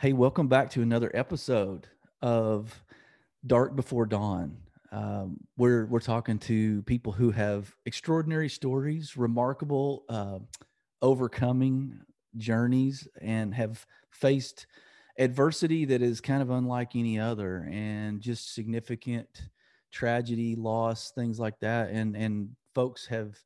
Hey, welcome back to another episode of Dark Before Dawn. Um, we're we're talking to people who have extraordinary stories, remarkable uh, overcoming journeys, and have faced adversity that is kind of unlike any other, and just significant tragedy, loss, things like that. And and folks have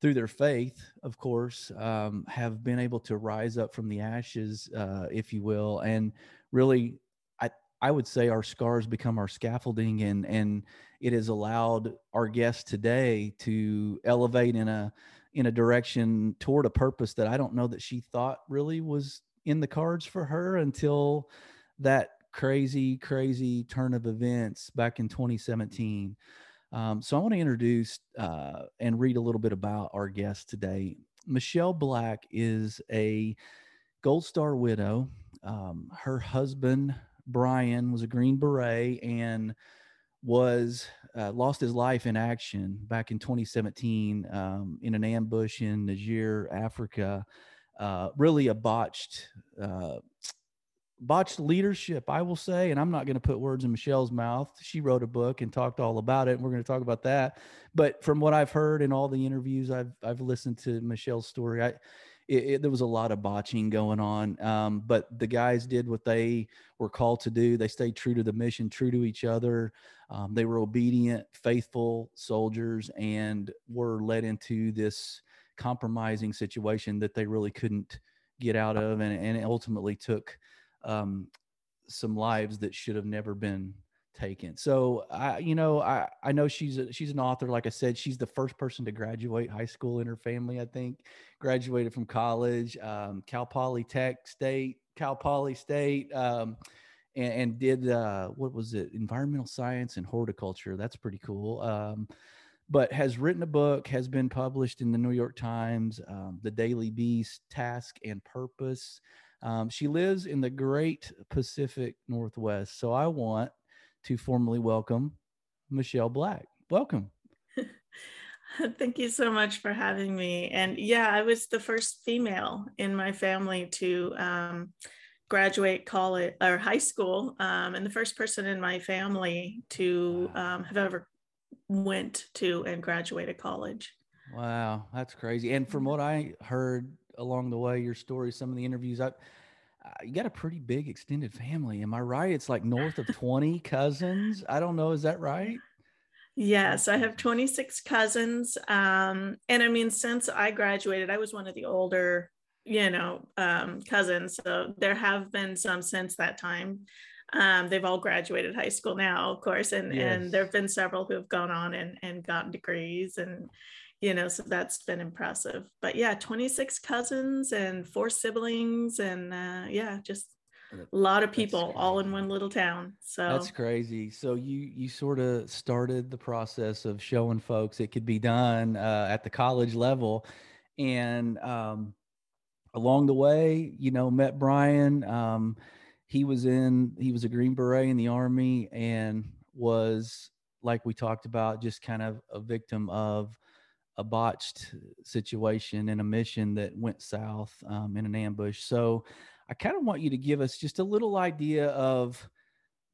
through their faith, of course, um, have been able to rise up from the ashes, uh, if you will, and really, I I would say our scars become our scaffolding, and and it has allowed our guests today to elevate in a in a direction toward a purpose that I don't know that she thought really was in the cards for her until that crazy, crazy turn of events back in 2017. Um, so I want to introduce uh, and read a little bit about our guest today. Michelle Black is a Gold Star widow. Um, her husband Bryan was a Green Beret and was uh, lost his life in action back in 2017 um, in an ambush in Niger, Africa. Uh, really a botched uh, botched leadership, I will say, and I'm not going to put words in Michelle's mouth. She wrote a book and talked all about it, and we're going to talk about that. But from what I've heard in all the interviews I've I've listened to Michelle's story, I it, it, there was a lot of botching going on. Um, but the guys did what they were called to do. They stayed true to the mission, true to each other. Um, they were obedient, faithful soldiers, and were led into this compromising situation that they really couldn't get out of, and, and it ultimately took um, some lives that should have never been taken. So I, you know, I I know she's a, she's an author. Like I said, she's the first person to graduate high school in her family. I think graduated from college, um, Cal Poly Tech State, Cal Poly State, um, and, and, did uh, what was it? Environmental science and horticulture. That's pretty cool. Um, but has written a book, has been published in the New York Times, um, the Daily Beast, Task and Purpose. Um, she lives in the great Pacific Northwest. So I want to formally welcome Michelle Black. Welcome. Thank you so much for having me. And yeah, I was the first female in my family to um, graduate college or high school, um, and the first person in my family to um, have ever went to and graduated college. Wow, that's crazy. And from what I heard along the way, your story, some of the interviews, I, uh, you got a pretty big extended family. Am I right? It's like north of 20 cousins. I don't know. Is that right? Yes, I have 26 cousins. Um, and I mean, since I graduated, I was one of the older, you know, um, cousins. So there have been some since that time. Um, they've all graduated high school now, of course, and yes. and there have been several who have gone on and and gotten degrees and you know so that's been impressive. But yeah 26 cousins and four siblings and uh, yeah just a lot of people all in one little town. So that's crazy. So you you sort of started the process of showing folks it could be done uh, at the college level. And um, along the way you know met bryan um, he was in he was a green beret in the army and was like we talked about just kind of a victim of a botched situation and a mission that went south um, in an ambush. So I kind of want you to give us just a little idea of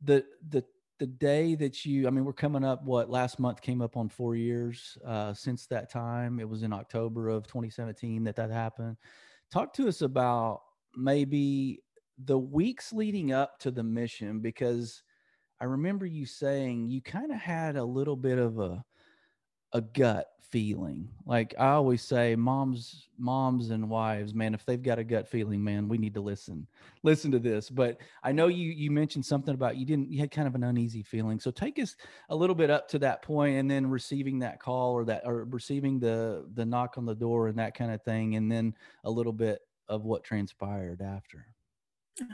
the the the day that you. I mean, we're coming up. What last month came up on four years uh, since that time. It was in October of 2017 that that happened. Talk to us about maybe the weeks leading up to the mission because I remember you saying you kind of had a little bit of a a gut feeling. Like I always say, moms, moms and wives, man, if they've got a gut feeling, man, we need to listen, listen to this. But I know you you mentioned something about you didn't you had kind of an uneasy feeling. So take us a little bit up to that point, and then receiving that call or that or receiving the the knock on the door and that kind of thing, and then a little bit of what transpired after.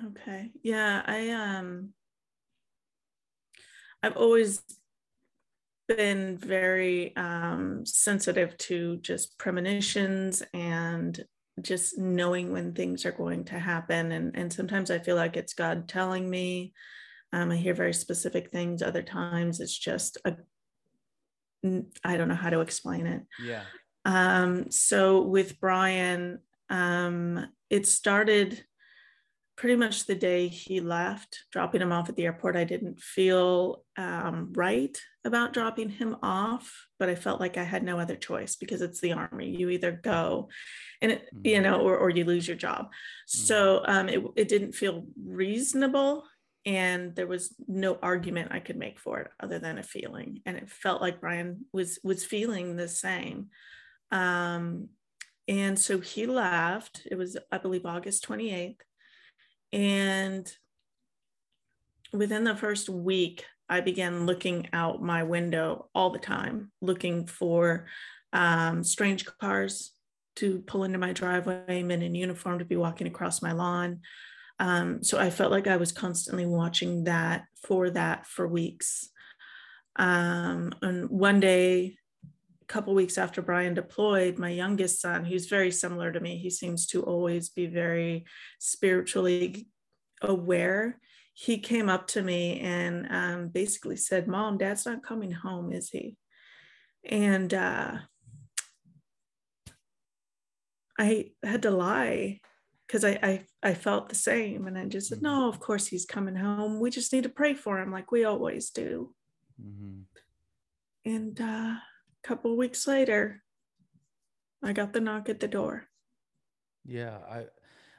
Okay. Yeah, I um I've always been very um, sensitive to just premonitions and just knowing when things are going to happen. And, and sometimes I feel like it's God telling me. Um, I hear very specific things. Other times it's just a, I don't know how to explain it. Yeah. Um, so with Bryan, um, it started pretty much the day he left, dropping him off at the airport. I didn't feel um, right about dropping him off, but I felt like I had no other choice because it's the army. You either go, and it, mm-hmm. you know, or or you lose your job. Mm-hmm. So um, it it didn't feel reasonable, and there was no argument I could make for it other than a feeling, and it felt like Bryan was was feeling the same. Um, and so he left. It was, I believe, August 28th. And within the first week, I began looking out my window all the time, looking for um, strange cars to pull into my driveway, men in uniform to be walking across my lawn. Um, so I felt like I was constantly watching that for that for weeks. Um, and one day, couple weeks after Bryan deployed, my youngest son, who's very similar to me, he seems to always be very spiritually aware. He came up to me and um, basically said, Mom, dad's not coming home, is he? And uh, I had to lie because I, I, I felt the same and i just said no mm-hmm. of course he's coming home we just need to pray for him like we always do mm-hmm. and uh, a couple weeks later i got the knock at the door. Yeah i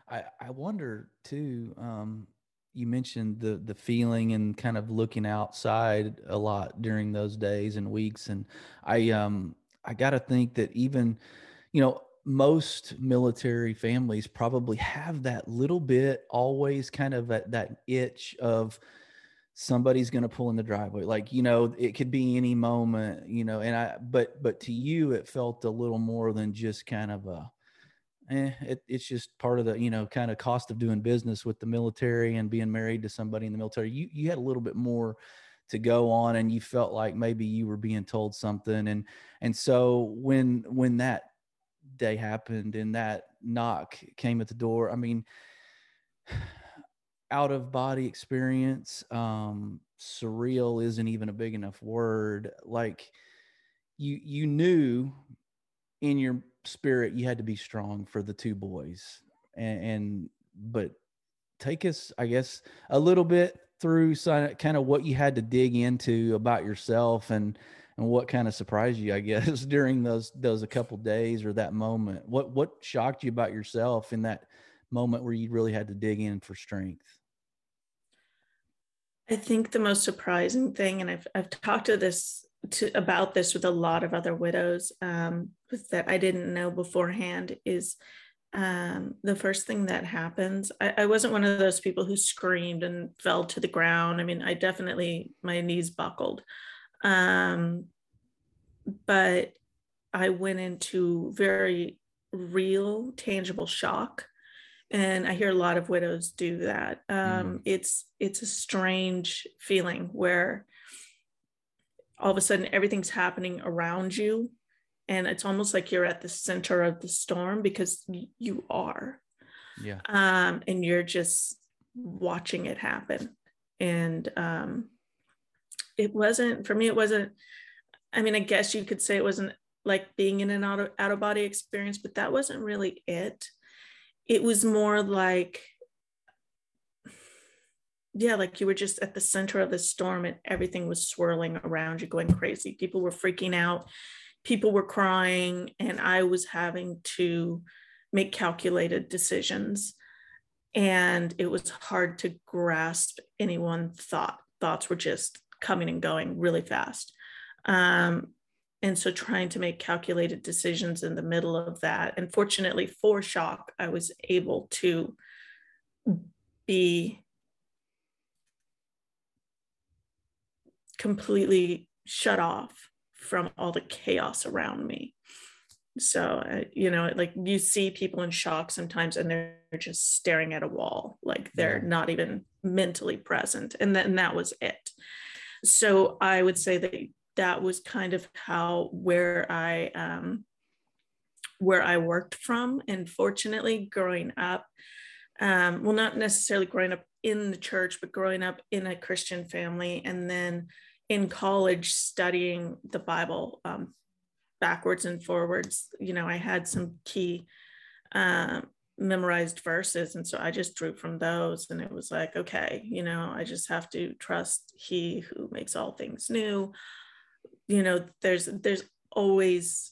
i, I wonder too um, you mentioned the the feeling and kind of looking outside a lot during those days and weeks. And i um i got to think that even you know most military families probably have that little bit always kind of that, that itch of somebody's going to pull in the driveway like you know it could be any moment you know and i but but to you it felt a little more than just kind of a eh, it, it's just part of the you know kind of cost of doing business with the military and being married to somebody in the military you you had a little bit more to go on and you felt like maybe you were being told something and and so when when that day happened and that knock came at the door. I mean, out of body experience, um, surreal isn't even a big enough word. Like you, you knew in your spirit you had to be strong for the two boys, and, and but take us, I guess, a little bit through some, kind of what you had to dig into about yourself and and what kind of surprised you, I guess, during those those a couple days or that moment? What what shocked you about yourself in that moment where you really had to dig in for strength? I think the most surprising thing, and I've I've talked to this to about this with a lot of other widows um, that I didn't know beforehand, is um, the first thing that happens. I, I wasn't one of those people who screamed and fell to the ground. I mean, I definitely my knees buckled, um, but I went into very real, tangible shock. And I hear a lot of widows do that. Um, mm. It's it's a strange feeling where all of a sudden everything's happening around you, and it's almost like you're at the center of the storm because you are. Yeah. Um, and you're just watching it happen, and um, it wasn't for me it wasn't i mean i guess you could say it wasn't like being in an out out of body experience but that wasn't really it it was more like yeah like you were just at the center of the storm and everything was swirling around you going crazy. People were freaking out. People were crying and i was having to make calculated decisions. And it was hard to grasp any one thought thoughts were just coming and going really fast. Um, and so trying to make calculated decisions in the middle of that. And fortunately for shock, I was able to be completely shut off from all the chaos around me. So, uh, you know, like you see people in shock sometimes and they're just staring at a wall, like they're not even mentally present. And then that was it. So I would say that that was kind of how where I um, where I worked from. And fortunately, growing up, um, well, not necessarily growing up in the church, but growing up in a Christian family, and then in college studying the Bible um, backwards and forwards. You know, I had some key uh, memorized verses, and so I just drew from those, and it was like, okay, you know, I just have to trust He who makes all things new. You know, there's there's always,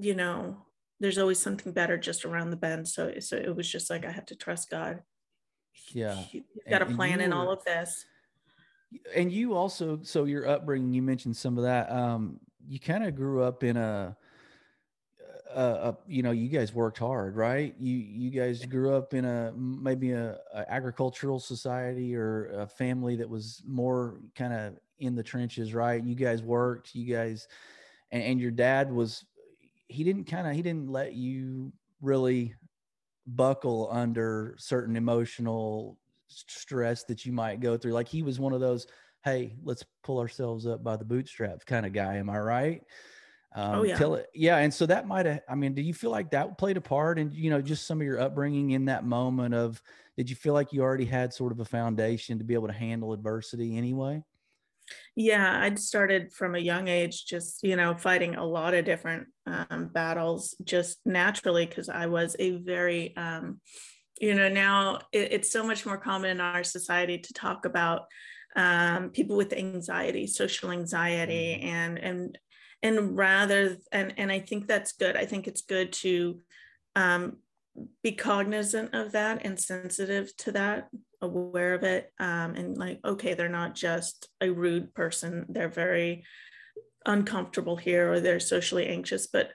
you know, there's always something better just around the bend. So so it was just like I have to trust God. Yeah, He's got a plan in all of this and you also so your upbringing you mentioned some of that um you kind of grew up in a, a, a, you know you guys worked hard right you you guys grew up in a maybe a, a agricultural society or a family that was more kind of in the trenches right you guys worked you guys and, and your dad was he didn't kind of he didn't let you really buckle under certain emotional stress that you might go through. Like he was one of those, hey, let's pull ourselves up by the bootstraps kind of guy. Am I right? Oh, um, oh yeah. Tell it, yeah. And so that might have. I mean, do you feel like that played a part in you know just some of your upbringing in that moment of? Did you feel like you already had sort of a foundation to be able to handle adversity anyway? Yeah, I'd started from a young age, just you know, fighting a lot of different um, battles just naturally because I was a very um, you know now it, it's so much more common in our society to talk about um, people with anxiety social anxiety mm-hmm. and and and rather and and i think that's good i think it's good to um, be cognizant of that and sensitive to that aware of it um, and like okay they're not just a rude person. They're very uncomfortable here or they're socially anxious. But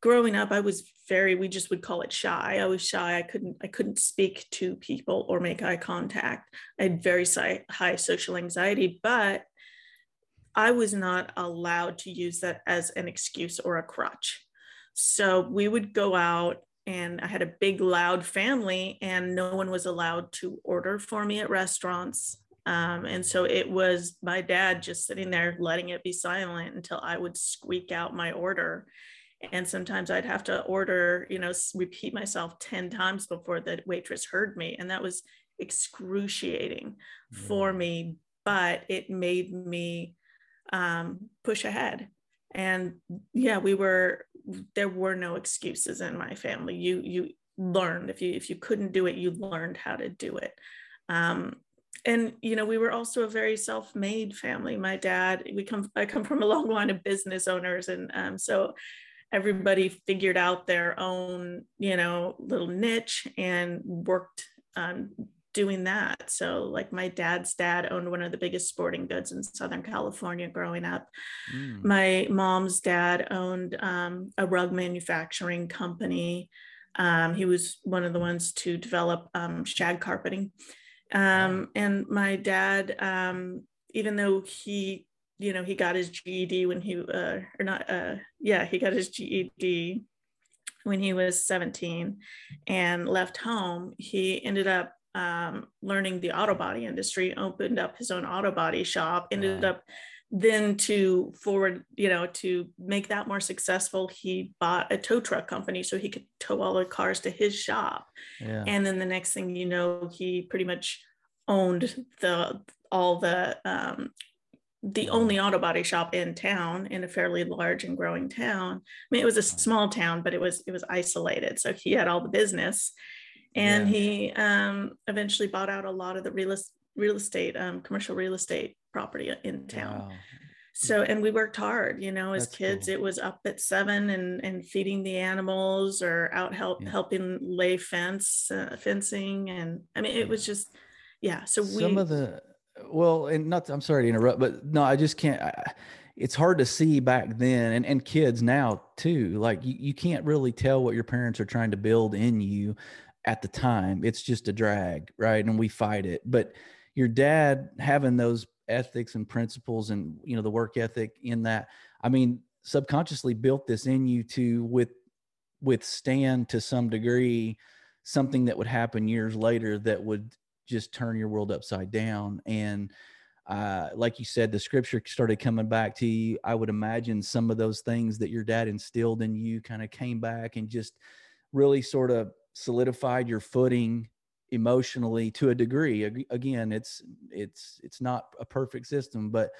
growing up i was very we just would call it shy. I was shy. I couldn't i couldn't speak to people or make eye contact. I had very high social anxiety but i was not allowed to use that as an excuse or a crutch. So we would go out and i had a big loud family and no one was allowed to order for me at restaurants um, and so it was my dad just sitting there letting it be silent until I would squeak out my order. And sometimes I'd have to order, you know, repeat myself 10 times before the waitress heard me. And that was excruciating mm. for me, but it made me um, push ahead. And yeah, we were, there were no excuses in my family. You, you, learned. If you if you couldn't do it you learned how to do it. Um, and you know we were also a very self-made family. My dad we come i come from a long line of business owners and um, so everybody figured out their own you know little niche and worked on doing that. So like my dad's dad owned one of the biggest sporting goods in southern california growing up. Mm. my mom's dad owned um, a rug manufacturing company. Um, he was one of the ones to develop um, shag carpeting. Um, and my dad, um, even though he, you know, he got his GED when he, uh, or not, uh, yeah, he got his GED when he was 17 and left home, he ended up um, learning the auto body industry, opened up his own auto body shop, ended up then to forward, you know, to make that more successful, he bought a tow truck company so he could tow all the cars to his shop. Yeah. And then the next thing you know, he pretty much owned the all the um, the only auto body shop in town in a fairly large and growing town. I mean, it was a small town, but it was it was isolated. So he had all the business, and yeah. he um, eventually bought out a lot of the real real estate, um, commercial real estate property in town. Wow. So, and we worked hard, you know, as That's kids, cool. it was up at seven and, and feeding the animals or out help, yeah. helping lay fence, uh, fencing. And I mean, it was just, yeah. So we, some of the, well, and not, I'm sorry to interrupt, but no, I just can't, I, it's hard to see back then and, and kids now too. Like you, you can't really tell what your parents are trying to build in you at the time. It's just a drag, right? And we fight it. But your dad having those ethics and principles and you know the work ethic in that i mean subconsciously built this in you to with withstand to some degree something that would happen years later that would just turn your world upside down and uh, like you said, the scripture started coming back to you. I would imagine some of those things that your dad instilled in you kind of came back and just really sort of solidified your footing emotionally to a degree. Again it's it's it's not a perfect system but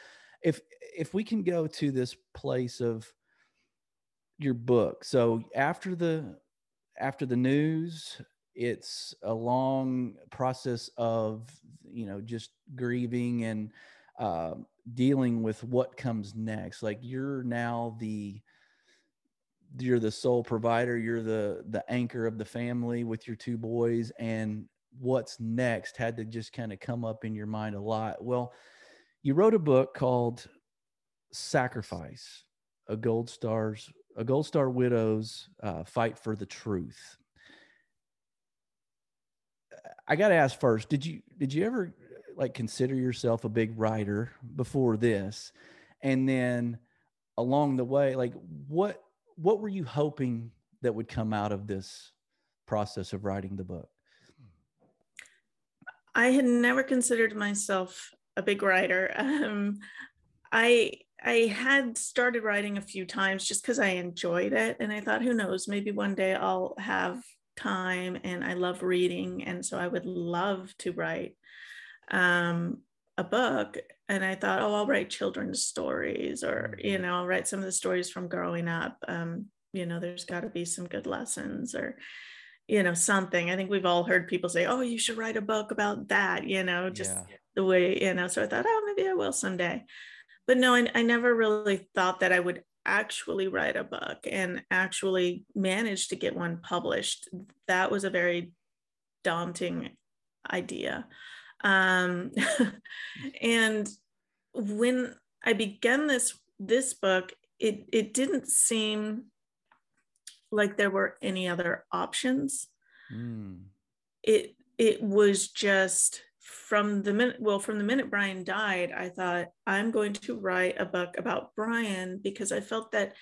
if if we can go to this place of your book. So after the after the news it's a long process of you know just grieving and uh, dealing with what comes next. Like you're now the you're the sole provider you're the the anchor of the family with your two boys and what's next had to just kind of come up in your mind a lot. Well you wrote a book called sacrifice a gold stars a gold star widows uh, fight for the truth. I got to ask first did you did you ever like consider yourself a big writer before this? And then along the way like what what were you hoping that would come out of this process of writing the book? I had never considered myself a big writer. Um, I I had started writing a few times just because I enjoyed it, and I thought, who knows, maybe one day I'll have time, and I love reading, and so I would love to write um, a book. And I thought, oh, I'll write children's stories, or you mm-hmm. know, I'll write some of the stories from growing up. Um, you know, there's got to be some good lessons, or you know something i think we've all heard people say oh you should write a book about that you know just yeah. the way you know so i thought oh maybe i will someday but no I, I never really thought that i would actually write a book and actually manage to get one published that was a very daunting idea um, and when i began this this book it it didn't seem like there were any other options. Mm. It it was just from the minute well from the minute Bryan died, I thought I'm going to write a book about Bryan because I felt that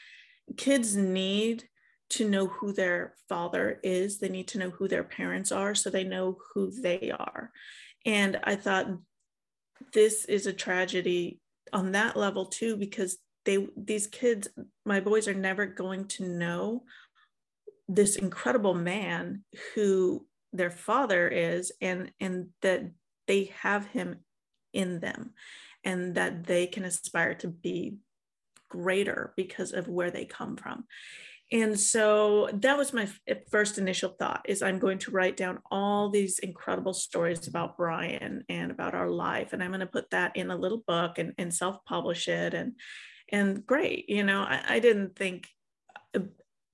kids need to know who their father is. They need to know who their parents are so they know who they are. And I thought this is a tragedy on that level too because they these kids my boys are never going to know this incredible man who their father is and and that they have him in them and that they can aspire to be greater because of where they come from and so that was my eh, first initial thought is i'm going to write down all these incredible stories about bryan and about our life and i'm going to put that in a little book and, and self-publish it and and great you know I, I didn't think uh,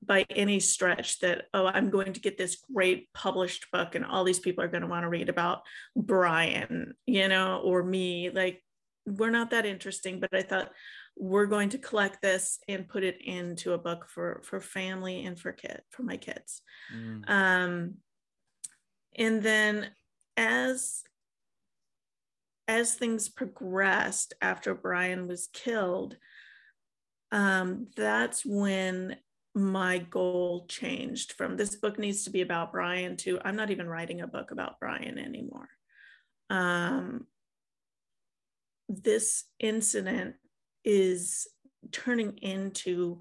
by any stretch that oh i'm going to get this great published book and all these people are going to want to read about bryan you know or me like we're not that interesting but i thought we're going to collect this and put it into a book for for family and for kid for my kids mm. um and then as as things progressed after bryan was killed um, that's when my goal changed from this book needs to be about Bryan to I'm not even writing a book about Bryan anymore. Um, this incident is turning into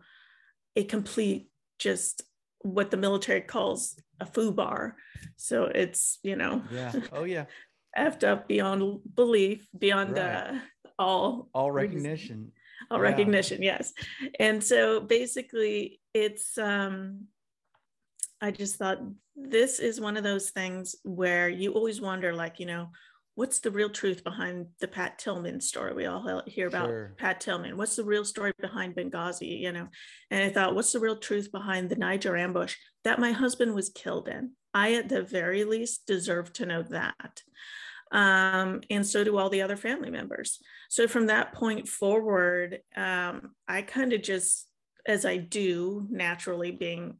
a complete just what the military calls a FUBAR. So it's, you know, yeah. Oh, yeah. effed up beyond belief, beyond right. uh, all all recognition all yeah. recognition yes and so basically it's um i just thought this is one of those things where you always wonder like you know what's the real truth behind the pat tillman story we all hear about sure. pat tillman what's the real story behind benghazi you know and i thought what's the real truth behind the niger ambush that my husband was killed in i at the very least deserve to know that um, and so do all the other family members. So from that point forward, um, I kind of just, as I do naturally, being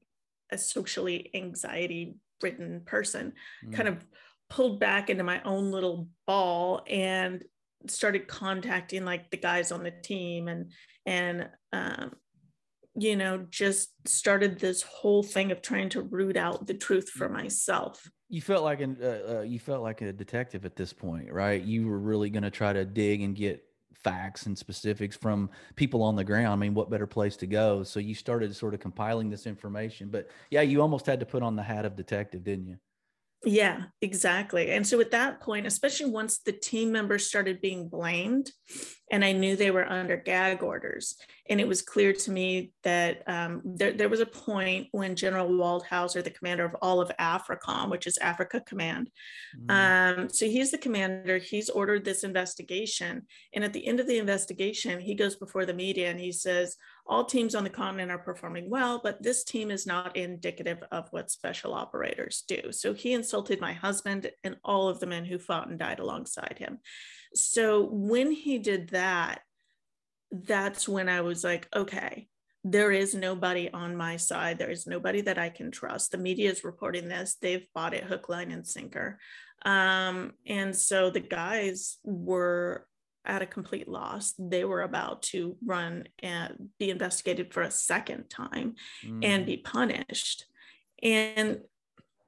a socially anxiety ridden person, mm. kind of pulled back into my own little ball and started contacting like the guys on the team and and um, you know just started this whole thing of trying to root out the truth for myself you felt like an uh, uh, you felt like a detective at this point, right? You were really going to try to dig and get facts and specifics from people on the ground. I mean, what better place to go? So you started sort of compiling this information. But yeah, you almost had to put on the hat of detective, didn't you? Yeah, exactly. And so at that point, especially once the team members started being blamed, and I knew they were under gag orders, and it was clear to me that um, there, there was a point when General Waldhauser, the commander of all of AFRICOM, which is Africa Command, mm. um, so he's the commander, he's ordered this investigation. And at the end of the investigation, he goes before the media and he says, all teams on the continent are performing well, but this team is not indicative of what special operators do. So he insulted my husband and all of the men who fought and died alongside him. So when he did that, that's when I was like, okay, there is nobody on my side. There is nobody that I can trust. The media is reporting this. They've bought it hook, line, and sinker. Um, and so the guys were at a complete loss. They were about to run and be investigated for a second time mm. and be punished. And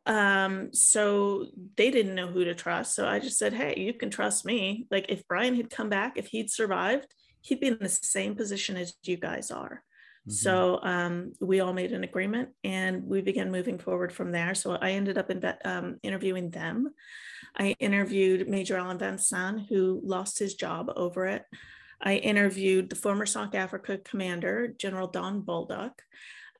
um, so they didn't know who to trust. So I just said, Hey, you can trust me. Like if Bryan had come back, if he'd survived, he'd be in the same position as you guys are. Mm-hmm. So um, we all made an agreement and we began moving forward from there. So I ended up in, um, interviewing them. I interviewed Major Alan Van Saun, who lost his job over it. I interviewed the former South Africa commander, General Don Bolduc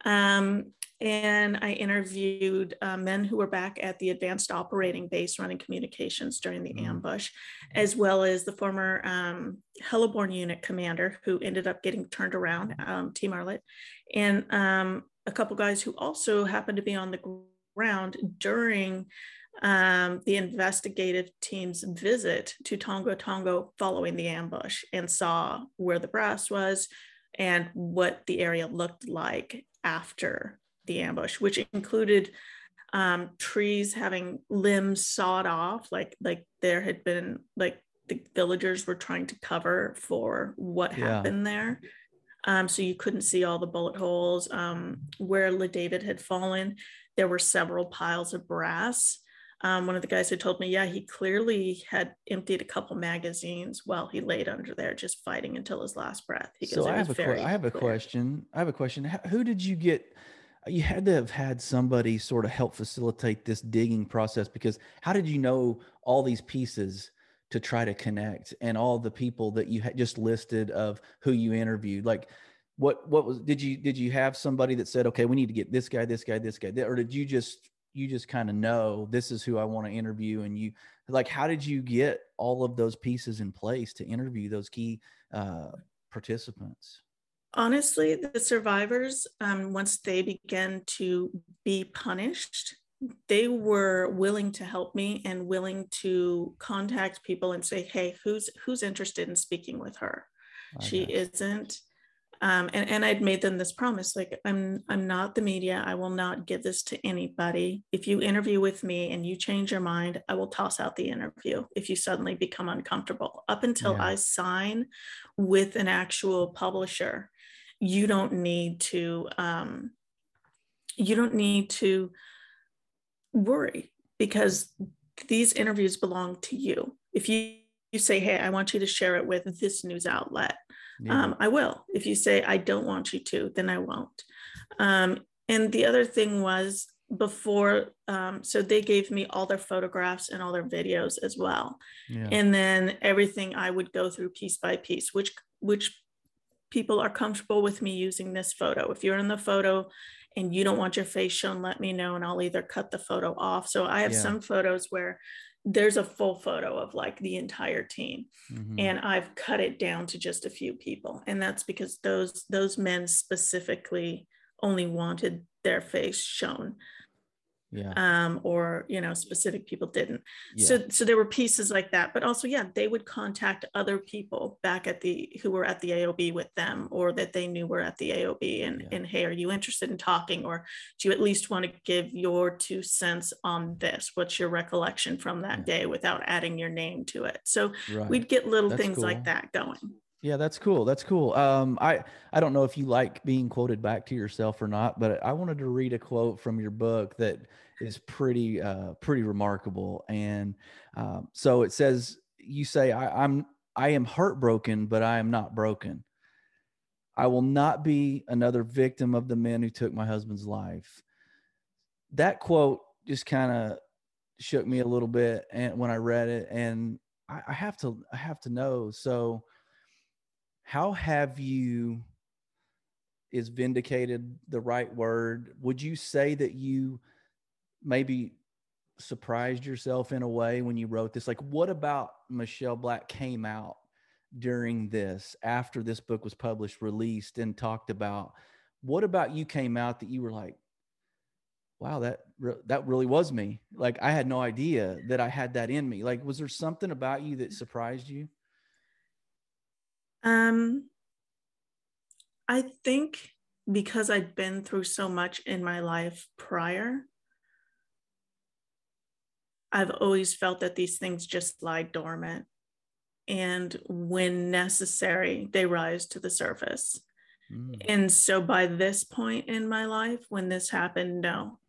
Um, and I interviewed uh, men who were back at the advanced operating base running communications during the mm. ambush, as well as the former um, Heliborne unit commander who ended up getting turned around, um, T. Marlett, and um, a couple guys who also happened to be on the ground during um, the investigative team's visit to Tongo Tongo following the ambush and saw where the brass was and what the area looked like after the ambush, which included um, trees having limbs sawed off, like like there had been like the villagers were trying to cover for what yeah. happened there. Um, so you couldn't see all the bullet holes. Um, where La David had fallen, there were several piles of brass um, one of the guys had told me, yeah, he clearly had emptied a couple magazines while he laid under there, just fighting until his last breath. He goes, so I have, a, I have a question. I have a question. Who did you get? You had to have had somebody sort of help facilitate this digging process because how did you know all these pieces to try to connect and all the people that you had just listed of who you interviewed? Like, what what was did you did you have somebody that said okay we need to get this guy this guy this guy or did you just you just kind of know this is who I want to interview and you like how did you get all of those pieces in place to interview those key uh, participants? Honestly, the survivors, um, once they began to be punished, they were willing to help me and willing to contact people and say, "Hey, who's who's interested in speaking with her? She isn't um, and, and I'd made them this promise, like I'm I'm not the media. I will not give this to anybody. If you interview with me and you change your mind, I will toss out the interview if you suddenly become uncomfortable. Up until yeah. I sign with an actual publisher, you don't need to um, you don't need to worry because these interviews belong to you. If you, you say, hey, I want you to share it with this news outlet yeah. um, I will. If you say I don't want you to, then I won't. Um, and the other thing was before, um, so they gave me all their photographs and all their videos as well, yeah. and then everything I would go through piece by piece, which which people are comfortable with me using this photo. If you're in the photo and you don't want your face shown, let me know and I'll either cut the photo off. So I have yeah. some photos where there's a full photo of like the entire team mm-hmm. and i've cut it down to just a few people and that's because those those men specifically only wanted their face shown yeah um or you know specific people didn't yeah. so so there were pieces like that but also yeah they would contact other people back at the who were at the aob with them or that they knew were at the aob and yeah. and hey are you interested in talking or do you at least want to give your two cents on this what's your recollection from that day without adding your name to it so right. we'd get little That's things cool. like that going yeah, that's cool. That's cool. Um, I I don't know if you like being quoted back to yourself or not, but I wanted to read a quote from your book that is pretty uh, pretty remarkable. And um, so it says, you say, I, I'm I am heartbroken, but I am not broken. I will not be another victim of the men who took my husband's life. That quote just kind of shook me a little bit and when I read it and I, I have to I have to know so how have you is vindicated the right word would you say that you maybe surprised yourself in a way when you wrote this? Like what about michelle black came out during this after this book was published released and talked about what about you came out that you were like wow that that really was me. Like i had no idea that i had that in me. Like was there something about you that surprised you? Um i think because i'd been through so much in my life prior i've always felt that these things just lie dormant and when necessary they rise to the surface mm. and so by this point in my life when this happened no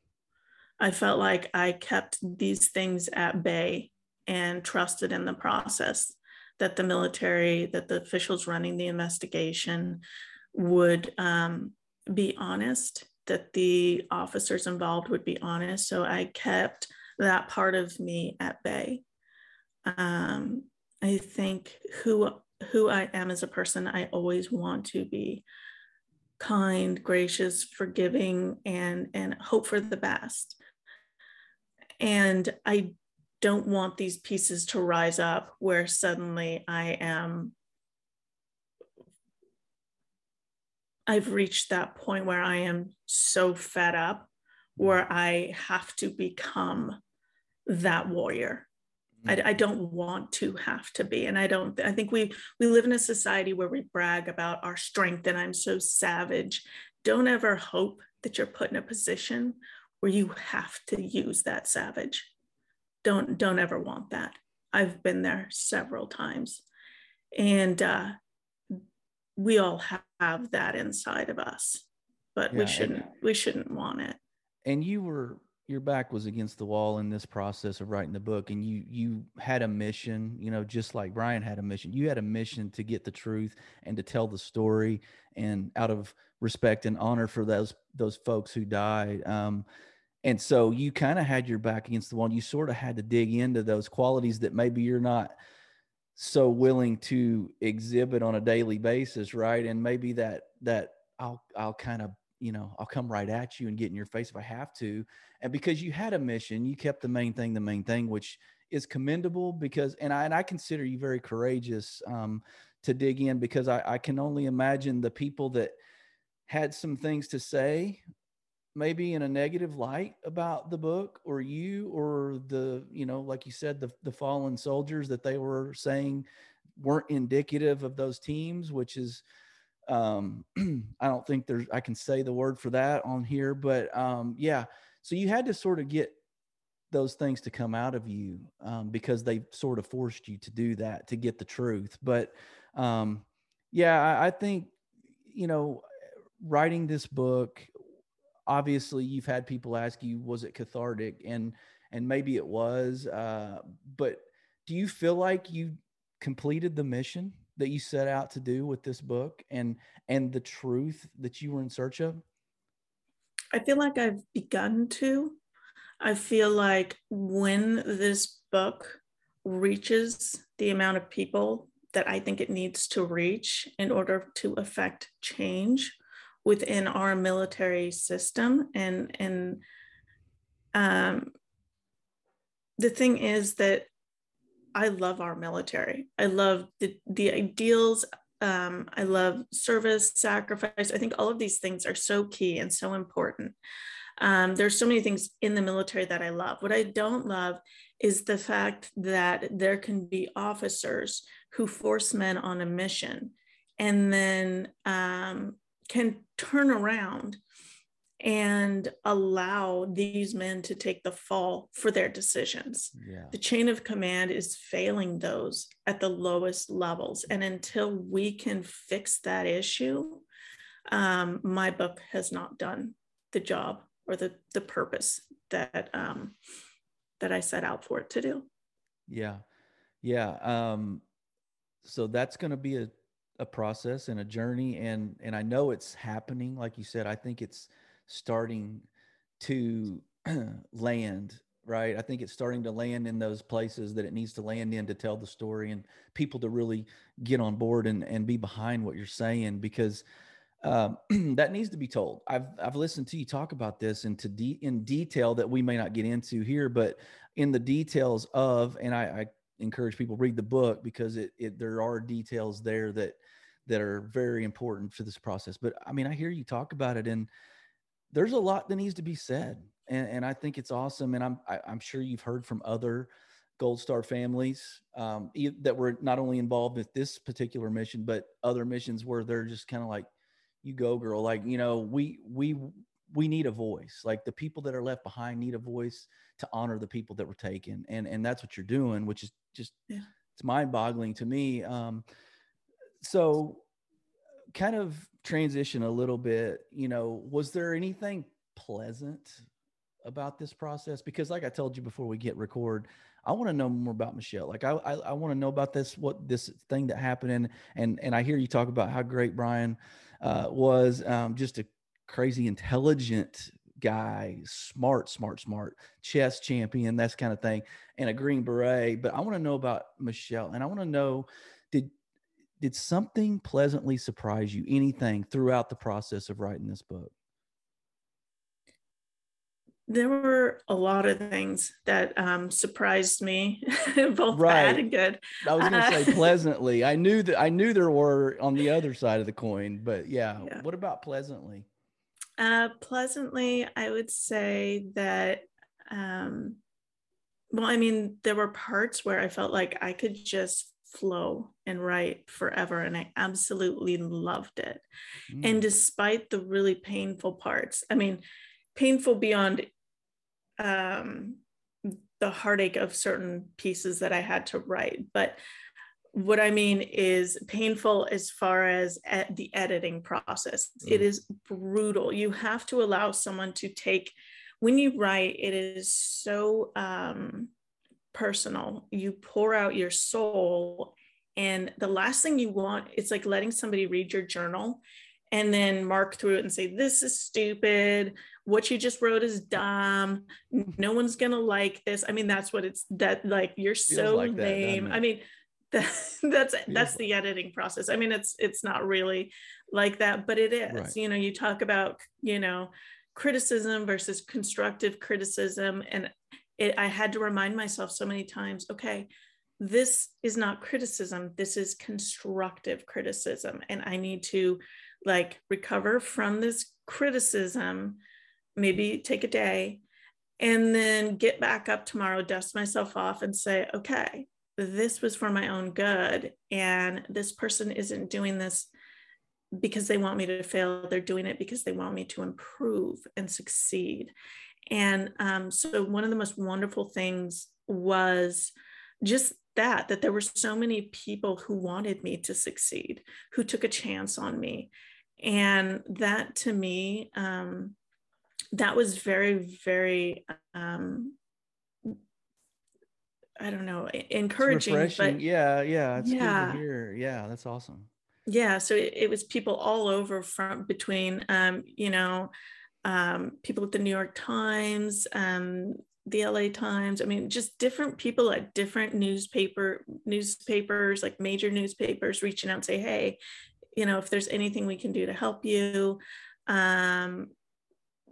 I felt like I kept these things at bay and trusted in the process that the military, that the officials running the investigation would um, be honest, that the officers involved would be honest. So I kept that part of me at bay. Um, I think who who I am as a person, I always want to be kind, gracious, forgiving, and and hope for the best. And I don't want these pieces to rise up where suddenly I am. I've reached that point where I am so fed up where I have to become that warrior. I, I, don't want to have to be and i don't i think we we live in a society where we brag about our strength and i'm so savage don't ever hope that you're put in a position where you have to use that savage. Don't don't ever want that. I've been there several times, and uh, we all have that inside of us, but yeah, we shouldn't we shouldn't want it. And you were your back was against the wall in this process of writing the book and you you had a mission you know just like bryan had a mission you had a mission to get the truth and to tell the story and out of respect and honor for those those folks who died um, and so you kind of had your back against the wall. You sort of had to dig into those qualities that maybe you're not so willing to exhibit on a daily basis, right? And maybe that that I'll I'll kind of you know I'll come right at you and get in your face if I have to. And because you had a mission, you kept the main thing the main thing, which is commendable. Because and I and I consider you very courageous um, to dig in because I, I can only imagine the people that had some things to say maybe in a negative light about the book or you or the you know like you said the the fallen soldiers that they were saying weren't indicative of those teams which is um i don't think there's i can say the word for that on here but um yeah. So you had to sort of get those things to come out of you um, because they sort of forced you to do that to get the truth. But um yeah I, I think you know writing this book obviously you've had people ask you was it cathartic? And and maybe it was uh, but do you feel like you completed the mission that you set out to do with this book and and the truth that you were in search of? I feel like i've begun to. I feel like when this book reaches the amount of people that i think it needs to reach in order to affect change within our military system and and um, the thing is that I love our military. I love the the ideals. Um, I love service, sacrifice. I think all of these things are so key and so important. Um, there's so many things in the military that I love. What I don't love is the fact that there can be officers who force men on a mission and then um, can turn around and allow these men to take the fall for their decisions. Yeah. The chain of command is failing those at the lowest levels. And until we can fix that issue, um, my book has not done the job or the, the purpose that um, that I set out for it to do. Yeah, yeah. Um, so that's going to be a a process and a journey, and and I know it's happening. Like you said, I think it's starting to land right? I think it's starting to land in those places that it needs to land in to tell the story and people to really get on board and, and be behind what you're saying because um, that needs to be told. I've I've listened to you talk about this into de- in detail that we may not get into here, but in the details of, and I, I encourage people read the book because it, it there are details there that that are very important for this process. But I mean, I hear you talk about it, and there's a lot that needs to be said and, and I think it's awesome. And I'm I, am i am sure you've heard from other Gold Star families um, that were not only involved with this particular mission, but other missions where they're just kind of like, "You go, girl." Like you know, we we we need a voice. Like the people that are left behind need a voice to honor the people that were taken, and and that's what you're doing, which is just yeah. it's mind boggling to me. Um, so kind of transition a little bit you know was there anything pleasant about this process? Because like I told you before we get record, I want to know more about Michelle. Like I, I, I want to know about this, what this thing that happened. And, and, and I hear you talk about how great Bryan uh, was um, just a crazy intelligent guy, smart, smart, smart, chess champion, that's kind of thing, and a green beret. But I want to know about Michelle, and I want to know did did something pleasantly surprise you? Anything throughout the process of writing this book? there were a lot of things that um, surprised me, both right. bad and good. I was going to uh, say pleasantly. I knew that I knew there were on the other side of the coin, but yeah. yeah. What about pleasantly? Uh, pleasantly, I would say that. Um, well, I mean, there were parts where I felt like I could just flow and write forever, and I absolutely loved it. Mm. And despite the really painful parts, I mean painful beyond um, the heartache of certain pieces that I had to write. But what I mean is painful as far as the editing process. Mm. It is brutal. You have to allow someone to take, when you write, it is so um, personal. You pour out your soul. And the last thing you want, it's like letting somebody read your journal and then mark through it and say, This is stupid what you just wrote is dumb. No one's gonna like this. I mean, that's what it's that like you're Feels so like lame. That, I mean, that, that's that's the editing process. I mean, it's it's not really like that, but it is. Right. You know, you talk about, you know, criticism versus constructive criticism. And it, I had to remind myself so many times, okay, this is not criticism this is constructive criticism and i need to like recover from this criticism maybe take a day and then get back up tomorrow, dust myself off, and say, okay, this was for my own good. And this person isn't doing this because they want me to fail. They're doing it because they want me to improve and succeed. And um, so, one of the most wonderful things was just that, that there were so many people who wanted me to succeed, who took a chance on me. And that to me, um, that was very very um i don't know encouraging but yeah yeah it's yeah. good to hear yeah that's awesome yeah so it, it was people all over from between um you know um people at the new york times um the LA Times. I mean, just different people at different newspaper newspapers, like major newspapers, reaching out and say, "Hey, you know, if there's anything we can do to help you." Um,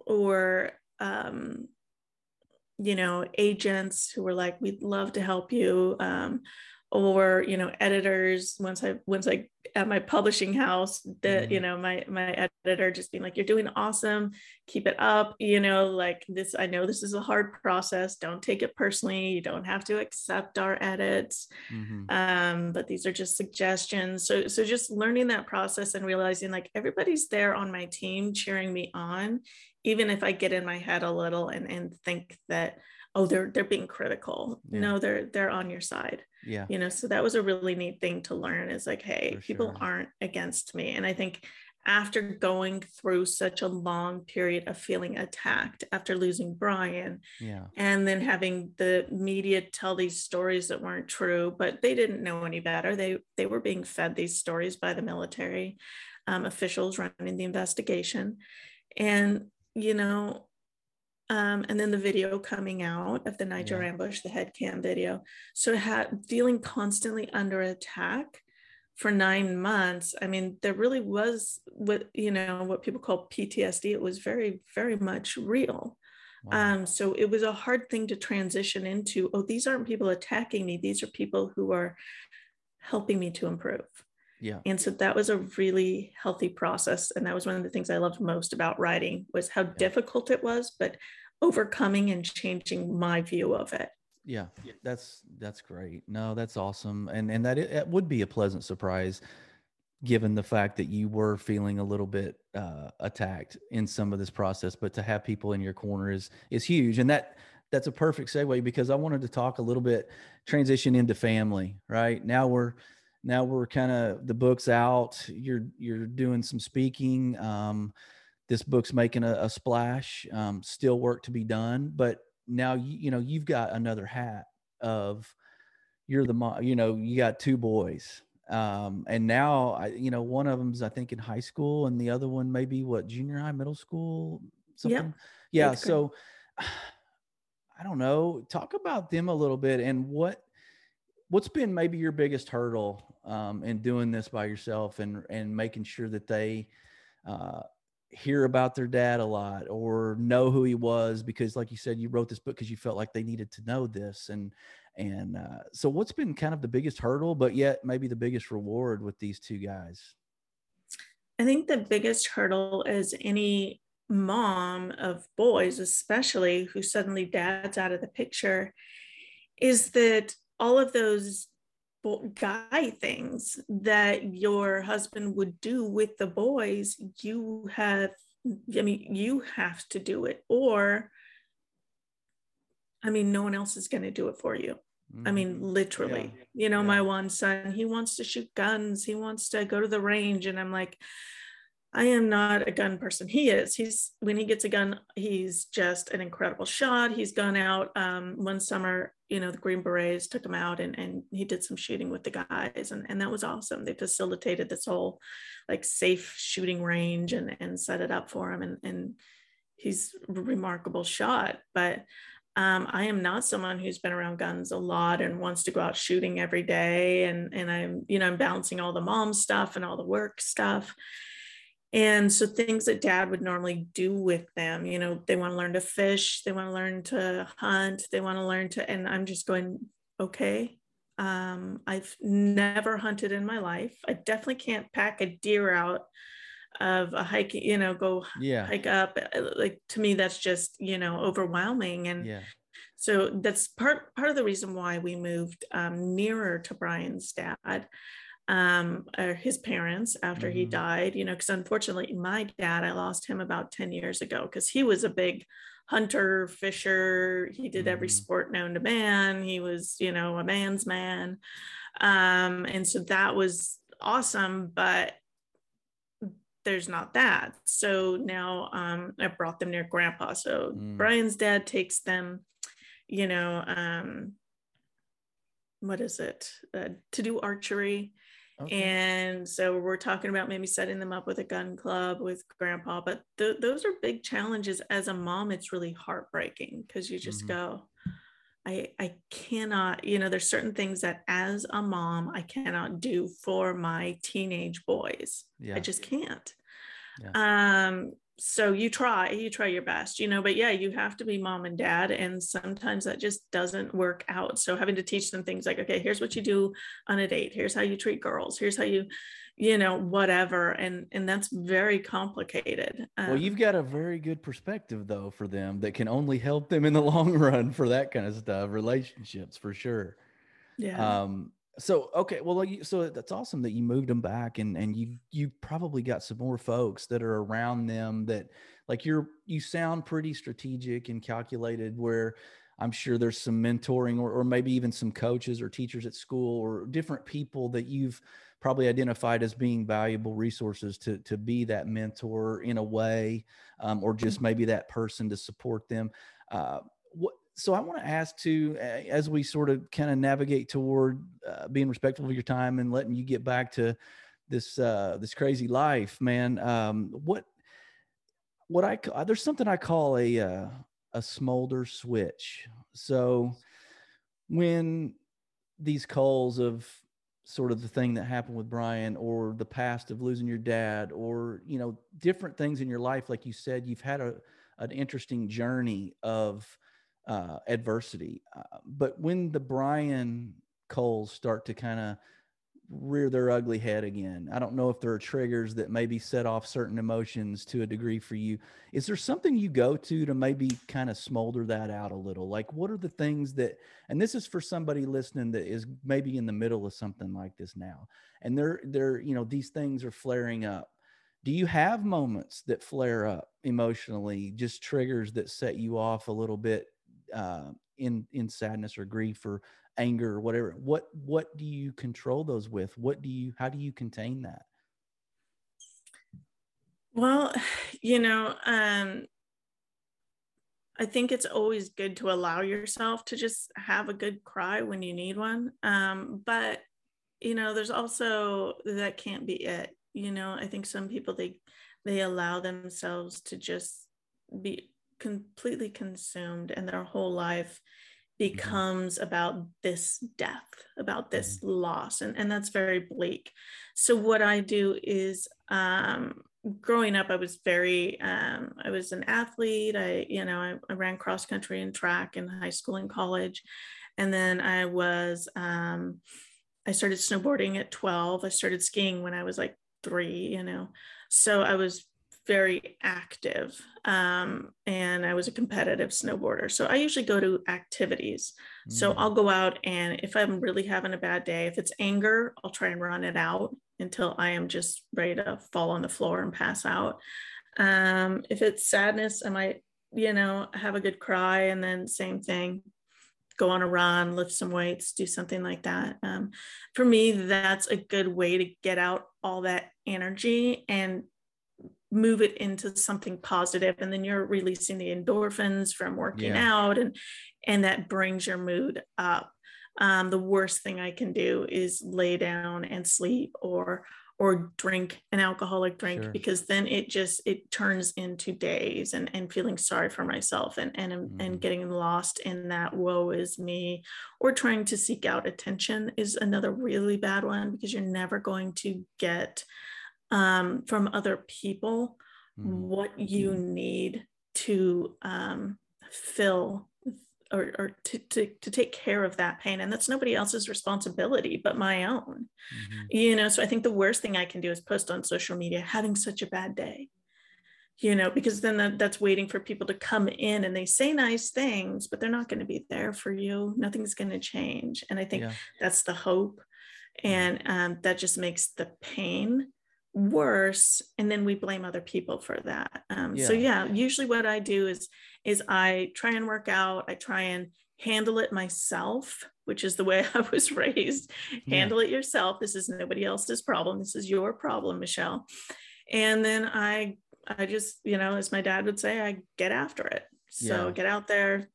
or um, you know agents who were like we'd love to help you um, or you know editors once i once i at my publishing house that mm-hmm. you know my my editor just being like you're doing awesome. Keep it up you know like this i know this is a hard process. Don't take it personally. You don't have to accept our edits. Mm-hmm. um, but these are just suggestions. So so just learning that process and realizing like everybody's there on my team cheering me on even if i get in my head a little and and think that oh they're they're being critical yeah. no they're they're on your side yeah you know so that was a really neat thing to learn is like hey For people sure. aren't against me and i think after going through such a long period of feeling attacked after losing Bryan. Yeah. And then having the media tell these stories that weren't true, but they didn't know any better. They they were being fed these stories by the military um, officials running the investigation. And, you know, um, and then the video coming out of the Niger yeah. ambush, the head cam video. So had feeling constantly under attack for nine months. I mean, there really was what you know what people call PTSD. It was very, very much real. Wow. Um, so it was a hard thing to transition into. Oh, these aren't people attacking me. These are people who are helping me to improve. Yeah. And so that was a really healthy process. And that was one of the things I loved most about writing was how yeah. difficult it was, but overcoming and changing my view of it. Yeah, that's that's great. No, that's awesome, and and that it, it, would be a pleasant surprise, given the fact that you were feeling a little bit uh, attacked in some of this process. But to have people in your corner is is huge, and that that's a perfect segue because I wanted to talk a little bit transition into family. Right now we're now we're kind of the book's out. You're you're doing some speaking. Um, this book's making a, a splash. Um, still work to be done, but now you, you know you've got another hat of you're the mom. You know you got two boys, um, and now I, you know one of them's I think in high school, and the other one maybe what junior high, middle school, something. Yep. Yeah. So I don't know. Talk about them a little bit and what what's been maybe your biggest hurdle um, in doing this by yourself and and making sure that they uh, hear about their dad a lot or know who he was because like you said you wrote this book because you felt like they needed to know this and and uh, so what's been kind of the biggest hurdle but yet maybe the biggest reward with these two guys? I think the biggest hurdle is any mom of boys especially who suddenly dad's out of the picture is that all of those guy things that your husband would do with the boys you have i mean you have to do it or i mean no one else is going to do it for you mm-hmm. i mean literally yeah. you know yeah. my one son he wants to shoot guns he wants to go to the range and i'm like I am not a gun person. He is. He's when he gets a gun, he's just an incredible shot. He's gone out um, one summer. You know, the Green Berets took him out, and and he did some shooting with the guys, and and that was awesome. They facilitated this whole like safe shooting range and and set it up for him, and and he's a remarkable shot. But um, I am not someone who's been around guns a lot and wants to go out shooting every day, and and I'm you know I'm balancing all the mom stuff and all the work stuff and so things that dad would normally do with them, you know, they want to learn to fish, they want to learn to hunt, they want to learn to, and I'm just going, okay. Um, I've never hunted in my life. I definitely can't pack a deer out of a hike, you know, go yeah. hike up. Uh, like to me, that's just, you know, overwhelming. And yeah. so that's part part of the reason why we moved um, nearer to Bryan's dad um, or his parents after mm-hmm. he died, you know, because unfortunately, my dad, I lost him about 10 years ago because he was a big hunter, fisher. He did mm-hmm. every sport known to man. He was, you know, a man's man. Um, and so that was awesome, but there's not that. So now um, I brought them near grandpa. So mm. Bryan's dad takes them, you know, um, what is it, uh, to do archery Okay. And so we're talking about maybe setting them up with a gun club with grandpa, but th- those are big challenges. As a mom, it's really heartbreaking because you just mm-hmm. go, I, I cannot, you know, there's certain things that as a mom, I cannot do for my teenage boys. Yeah. I just can't. Yeah. Um, so you try you try your best you know but yeah you have to be mom and dad and sometimes that just doesn't work out. So having to teach them things like okay here's what you do on a date here's how you treat girls here's how you you know whatever and and that's very complicated um, well you've got a very good perspective though for them that can only help them in the long run for that kind of stuff relationships for sure. Yeah. Um so okay well so that's awesome that you moved them back and and you you probably got some more folks that are around them that like you're you sound pretty strategic and calculated where I'm sure there's some mentoring or, or maybe even some coaches or teachers at school or different people that you've probably identified as being valuable resources to to be that mentor in a way, um, or just mm-hmm. maybe that person to support them. Uh, so I want to ask too, as we sort of kind of navigate toward uh, being respectful of your time and letting you get back to this uh, this crazy life, man. Um, what what I there's something I call a uh, a smolder switch. So when these calls of sort of the thing that happened with Bryan or the past of losing your dad or you know different things in your life like you said you've had a an interesting journey of uh, adversity uh, but when the Brian Coles start to kind of rear their ugly head again. I don't know if there are triggers that maybe set off certain emotions to a degree for you. Is there something you go to to maybe kind of smolder that out a little? Like, what are the things that, and this is for somebody listening that is maybe in the middle of something like this now, and they're, they're, you know, these things are flaring up. Do you have moments that flare up emotionally, just triggers that set you off a little bit uh, in in sadness or grief or anger or whatever what what do you control those with what do you how do you contain that well you know um I think it's always good to allow yourself to just have a good cry when you need one. Um, but you know, there's also that can't be it. You know, I think some people they they allow themselves to just be completely consumed and their whole life Mm-hmm. becomes about this death, about this mm-hmm. loss. And, and that's very bleak. So, what I do is, um, growing up, I was very, um, I was an athlete. I, you know, I, I, ran cross country and track in high school and college. And then I was, um, I started snowboarding at 12. I started skiing when I was like three, you know. So I was very active um, and I was a competitive snowboarder. So I usually go to activities. Mm. So I'll go out and if I'm really having a bad day, if it's anger, I'll try and run it out until I am just ready to fall on the floor and pass out. Um, if it's sadness, I might, you know, have a good cry and then same thing, go on a run, lift some weights, do something like that. Um, for me, that's a good way to get out all that energy and move it into something positive and then you're releasing the endorphins from working yeah. out and and that brings your mood up um, the worst thing i can do is lay down and sleep or or drink an alcoholic drink sure. because then it just it turns into days and and feeling sorry for myself and and mm. and getting lost in that woe is me or trying to seek out attention is another really bad one because you're never going to get um, from other people mm. what you need to um, fill or, or to, to, to, take care of that pain. And that's nobody else's responsibility but my own. Mm-hmm. You know, so I think the worst thing I can do is post on social media having such a bad day. You know, because then that, that's waiting for people to come in and they say nice things, but they're not going to be there for you. Nothing's going to change. And I think yeah. that's the hope. And um, that just makes the pain worse and then we blame other people for that. Um, yeah. so yeah. usually what i do is is i try and work out i try and handle it myself which is the way i was raised. Yeah. handle it yourself. This is nobody else's problem. This is your problem michelle. And then i i just you know as my dad would say i get after it. So yeah. get out there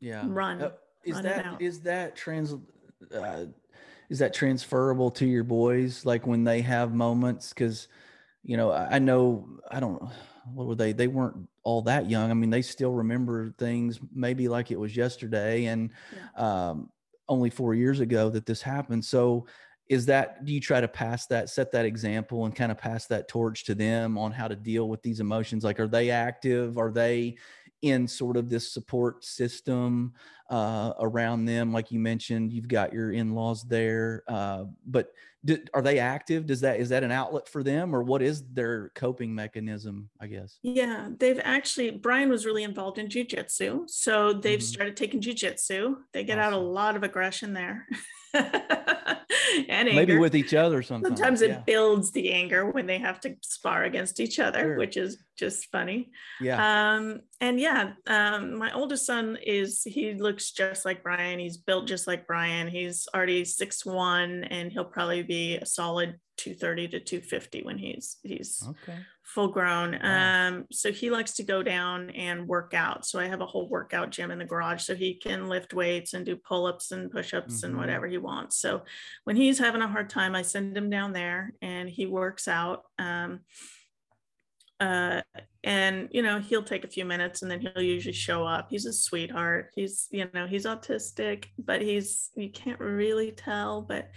yeah. run uh, is run that is that trans uh, is that transferable to your boys like when they have moments? Because you know I, I know i don't what were they they weren't all that young. I mean they still remember things maybe like it was yesterday and yeah. um, only four years ago that this happened. So is that do you try to pass that set that example and kind of pass that torch to them on how to deal with these emotions? Like are they active? Are they in sort of this support system uh, around them. Like you mentioned, you've got your in-laws there, uh, but do, are they active? Does that is that an outlet for them, or what is their coping mechanism? I guess. Yeah, they've actually. Bryan was really involved in jujitsu, so they've mm-hmm. started taking jujitsu. They get awesome. out a lot of aggression there. and maybe with each other sometimes. Sometimes it yeah. builds the anger when they have to spar against each other, Sure. which is just funny. yeah. Um, and yeah, um, my oldest son is he looks just like Bryan. He's built just like Bryan. He's already six one, and he'll probably be a solid 230 to 250 when he's he's okay. Full grown. Wow. Um, so he likes to go down and work out. So I have a whole workout gym in the garage so he can lift weights and do pull-ups and push-ups Mhm. and whatever he wants. So when he's having a hard time, I send him down there and he works out. Um, uh, and you know he'll take a few minutes and then he'll usually show up he's a sweetheart he's you know he's autistic but he's you can't really tell but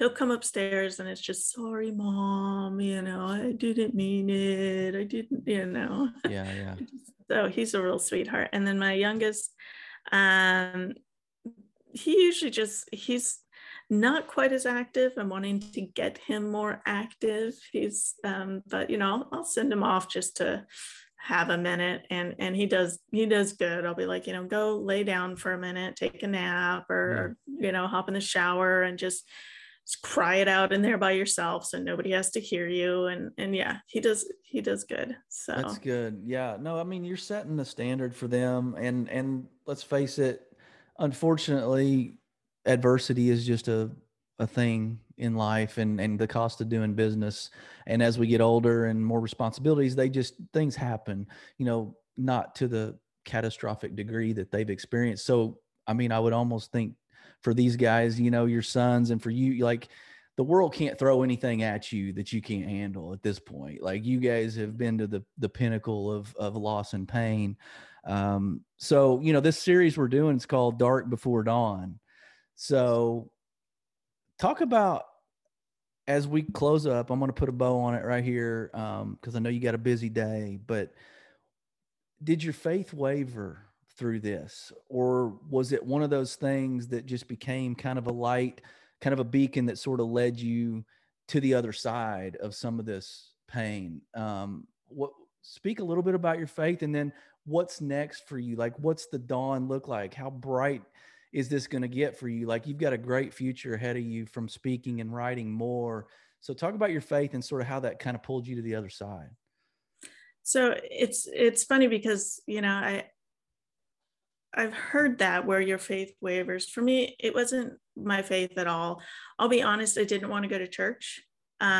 he'll come upstairs and it's just sorry mom you know i didn't mean it i didn't you know. Yeah, yeah. so he's a real sweetheart. And then my youngest um he usually just he's not quite as active. I'm wanting to get him more active. He's um but you know i'll send him off just to have a minute. And and he does he does good. I'll be like you know go lay down for a minute take a nap or you know hop in the shower and just just cry it out in there by yourself so nobody has to hear you and and yeah he does he does good so That's good. Yeah. No, I mean you're setting the standard for them and and let's face it, unfortunately, adversity is just a a thing in life and and the cost of doing business. And as we get older and more responsibilities, they just things happen, you know, not to the catastrophic degree that they've experienced. So I mean, I would almost think for these guys, you know, your sons and for you, like the world can't throw anything at you that you can't handle at this point. Like you guys have been to the the pinnacle of of loss and pain. Um, so you know, this series we're doing is called Dark Before Dawn. So talk about as we close up, I'm going to put a bow on it right here because I know you got a busy day. But did your faith waver through this, or was it one of those things that just became kind of a light, kind of a beacon that sort of led you to the other side of some of this pain? Um, what speak a little bit about your faith, and then what's next for you? Like, what's the dawn look like? How bright is this going to get for you? Like, you've got a great future ahead of you from speaking and writing more. So, talk about your faith and sort of how that kind of pulled you to the other side. so it's it's funny because you know i i've heard that where your faith wavers for me it wasn't my faith at all i'll be honest i didn't want to go to church um,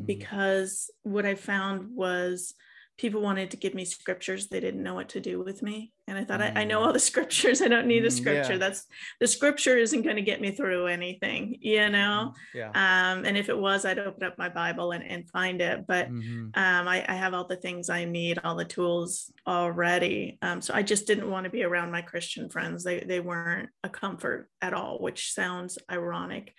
Mhm. because what i found was people wanted to give me scriptures they didn't know what to do with me and i thought I, I know all the scriptures i don't need a Mm, scripture yeah. that's the scripture isn't going to get me through anything you know Yeah. um, and if it was i'd open up my bible and, and find it but Mhm. um, I, I have all the things I need, all the tools already. Um, so I just didn't want to be around my Christian friends. They they weren't a comfort at all, which sounds ironic,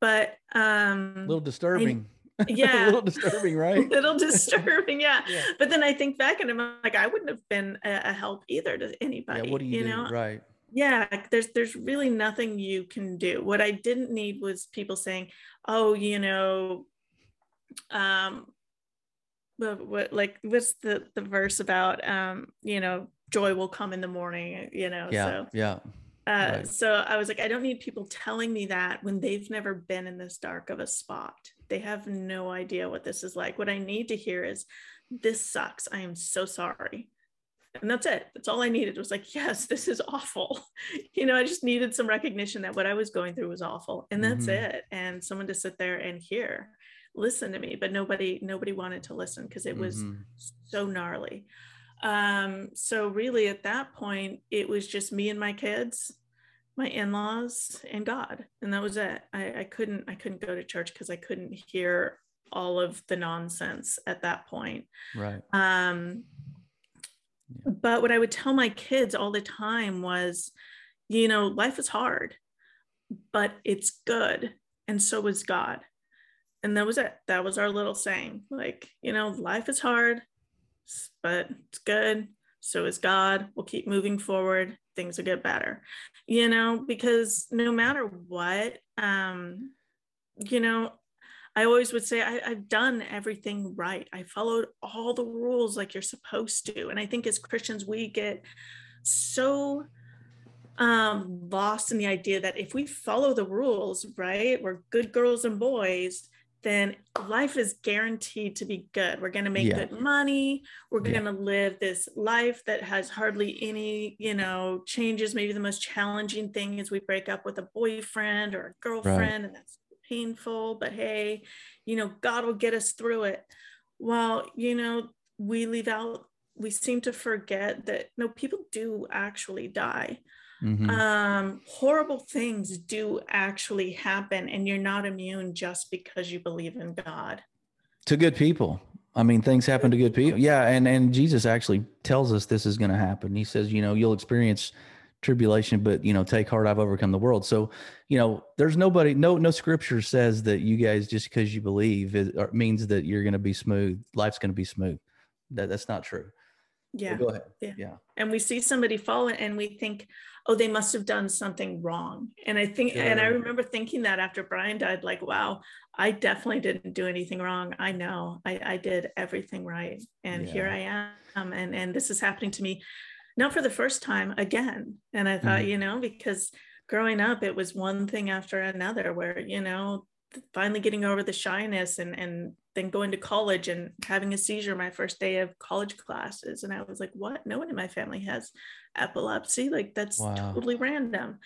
but um, A little disturbing. Yeah. a little disturbing, right? little disturbing, yeah. Yeah. But then I think back and I'm like, I wouldn't have been a, a help either to anybody. Yeah. What do you, do? know, Right. yeah there's there's really nothing you can do what i didn't need was people saying oh you know um but what like what's the the verse about um you know joy will come in the morning you know Yeah. so Yeah. uh right. so i was like i don't need people telling me that when they've never been in this dark of a spot they have no idea what this is like. What i need to hear is this sucks. I am so sorry. And that's it. That's all i needed. Was like yes this is awful. You know i just needed some recognition that what i was going through was awful and that's Mhm. it. And someone to sit there and hear listen to me but nobody nobody wanted to listen because it was Mhm. so gnarly. Um so really at that point it was just me and my kids my in-laws and god and that was it i, I couldn't i couldn't go to church because i couldn't hear all of the nonsense at that point right. um, Yeah. but what I would tell my kids all the time was, you know, life is hard, but it's good. And so is God. And that was it. That was our little saying. Like, you know, life is hard, but it's good. So is God. We'll keep moving forward. Things will get better, you know, because no matter what, um, you know, I always would say I, I've done everything right. I followed all the rules like you're supposed to. And I think as Christians, we get so um, lost in the idea that if we follow the rules, right, we're good girls and boys, then life is guaranteed to be good. We're going to make yeah. good money. We're yeah. going to live this life that has hardly any, you know, changes. Maybe the most challenging thing is we break up with a boyfriend or a girlfriend, right. and that's painful. But hey, you know, God will get us through it. Well, you know, we leave out, we seem to forget that no, people do actually die. Mm-hmm. Um, horrible things do actually happen, and you're not immune just because you believe in God. To good people. I mean, things happen to good people. Yeah, and and Jesus actually tells us this is going to happen. He says, you know, you'll experience tribulation, but you know, take heart, I've overcome the world. So, you know, there's nobody, no, no scripture says that you guys just because you believe it means that you're going to be smooth. Life's going to be smooth. That that's not true. Yeah. go ahead. Yeah. yeah. And we see somebody fall and we think, oh, they must have done something wrong. And I think, yeah. and I remember thinking that after Bryan died, like, wow, I definitely didn't do anything wrong. I know I, I did everything right. And yeah. here I am. And, and this is happening to me, not for the first time again. And I thought, mm-hmm. you know, because growing up, it was one thing after another where, you know, finally getting over the shyness and, and then going to college and having a seizure my first day of college classes. And I was like, what? No one in my family has epilepsy. Like that's wow. totally random.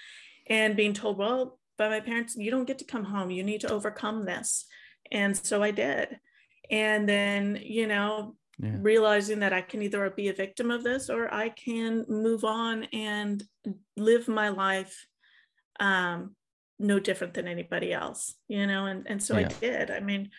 And being told, well, by my parents, you don't get to come home. You need to overcome this. And so I did. And then, you know, yeah. realizing that I can either be a victim of this or I can move on and live my life um, no different than anybody else, you know? And, and so yeah. I did. I mean,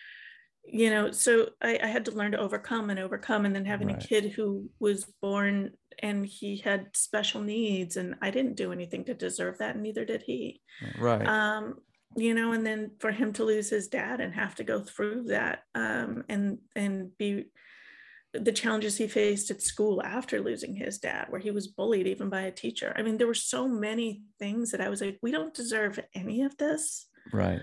you know so I, I, had to learn to overcome and overcome and then having right. a kid who was born and he had special needs and i didn't do anything to deserve that and neither did he right um you know and then for him to lose his dad and have to go through that um and and be the challenges he faced at school after losing his dad where he was bullied even by a teacher i mean there were so many things that i was like we don't deserve any of this right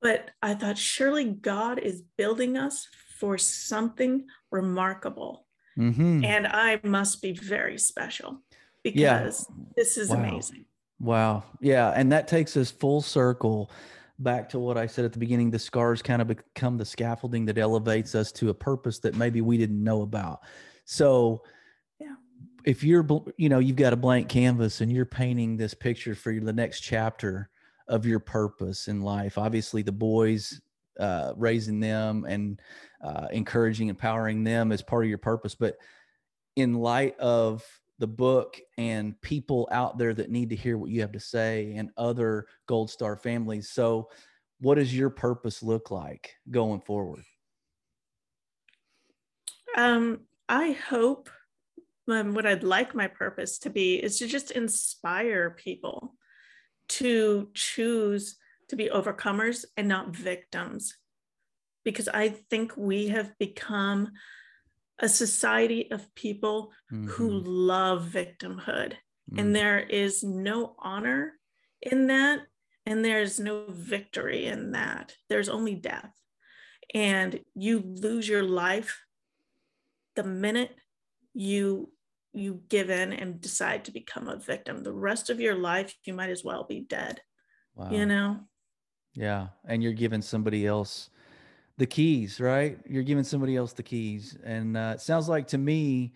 but I thought, surely God is building us for something remarkable. Mm-hmm. And I must be very special because yeah. this is wow. amazing. Wow. Yeah. And that takes us full circle back to what I said at the beginning. The scars kind of become the scaffolding that elevates us to a purpose that maybe we didn't know about. So, yeah. If you're, you know, you've got a blank canvas and you're painting this picture for the next chapter, of your purpose in life. Obviously, the boys, uh, raising them and uh, encouraging, empowering them is part of your purpose. But in light of the book and people out there that need to hear what you have to say and other Gold Star families. So, what does your purpose look like going forward? Um, I hope um, what I'd like my purpose to be is to just inspire people to choose to be overcomers and not victims. Because I think we have become a society of people mm-hmm. who love victimhood. Mm-hmm. And there is no honor in that. And there's no victory in that. There's only death. And you lose your life the minute you you give in and decide to become a victim the rest of your life you might as well be dead wow. you know yeah and you're giving somebody else the keys right? You're giving somebody else the keys. And uh, it sounds like to me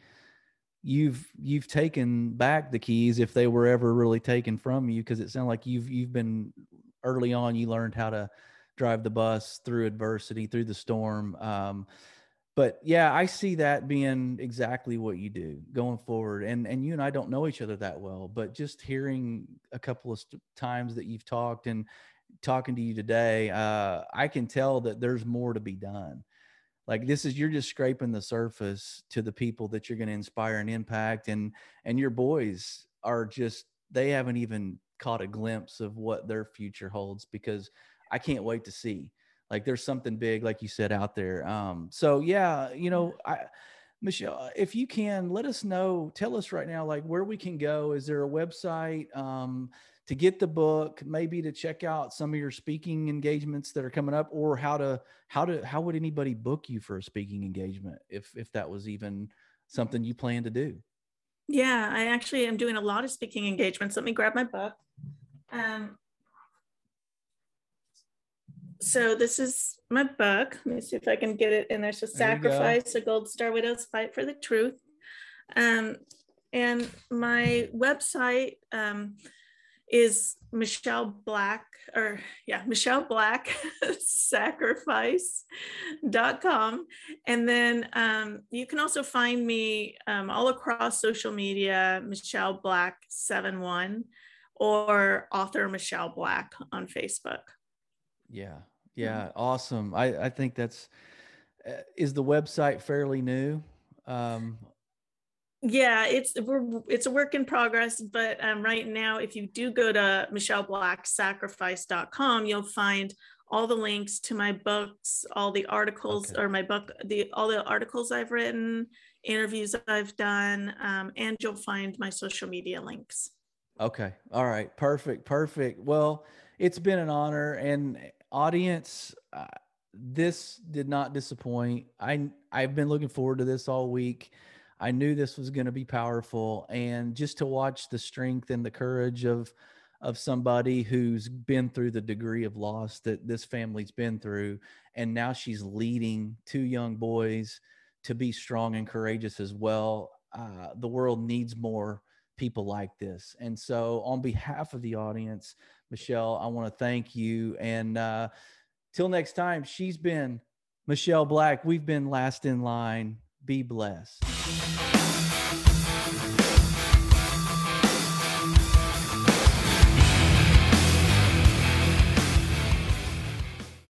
you've you've taken back the keys if they were ever really taken from you because it sounds like you've you've been early on you learned how to drive the bus through adversity through the storm. Um, but yeah, I see that being exactly what you do going forward. And and you and I don't know each other that well, but just hearing a couple of times that you've talked and talking to you today, uh, I can tell that there's more to be done. Like this is you're just scraping the surface to the people that you're going to inspire and impact, and and your boys are just they haven't even caught a glimpse of what their future holds because I can't wait to see. Like there's something big like you said out there. Um so yeah you know i michelle if you can let us know. Tell us right now like where we can go. Is there a website? Um to get the book maybe to check out some of your speaking engagements that are coming up or how to how to how would anybody book you for a speaking engagement if if that was even something you plan to do Yeah, I actually am doing a lot of speaking engagements. Let me grab my book. Um, so this is my book. Let me see if I can get it in there. So There sacrifice, a gold star widows fight for the truth. Um, and my website um, is Michelle Black or yeah, Michelle Black sacrifice.com. And then um, you can also find me um, all across social media, Michelle Black 71 or author Michelle Black on Facebook. Yeah. Yeah. Awesome. I, I think that's, uh, is the website fairly new? Um, yeah it's we're, it's a work in progress but um, right now if you do go to michelleblacksacrifice.com you'll find all the links to my books all the articles Okay. or my book the all the articles i've written interviews i've done um, and you'll find my social media links Okay. All right. Perfect. Perfect. Well, it's been an honor and audience, uh, this did not disappoint. I I've been looking forward to this all week. I knew this was going to be powerful and just to watch the strength and the courage of of somebody who's been through the degree of loss that this family's been through and now she's leading two young boys to be strong and courageous as well. Uh, the world needs more people like this. And so, on behalf of the audience, Michelle, I want to thank you. And uh, till next time, she's been Michelle Black. We've been last in line. Be blessed. Thank you.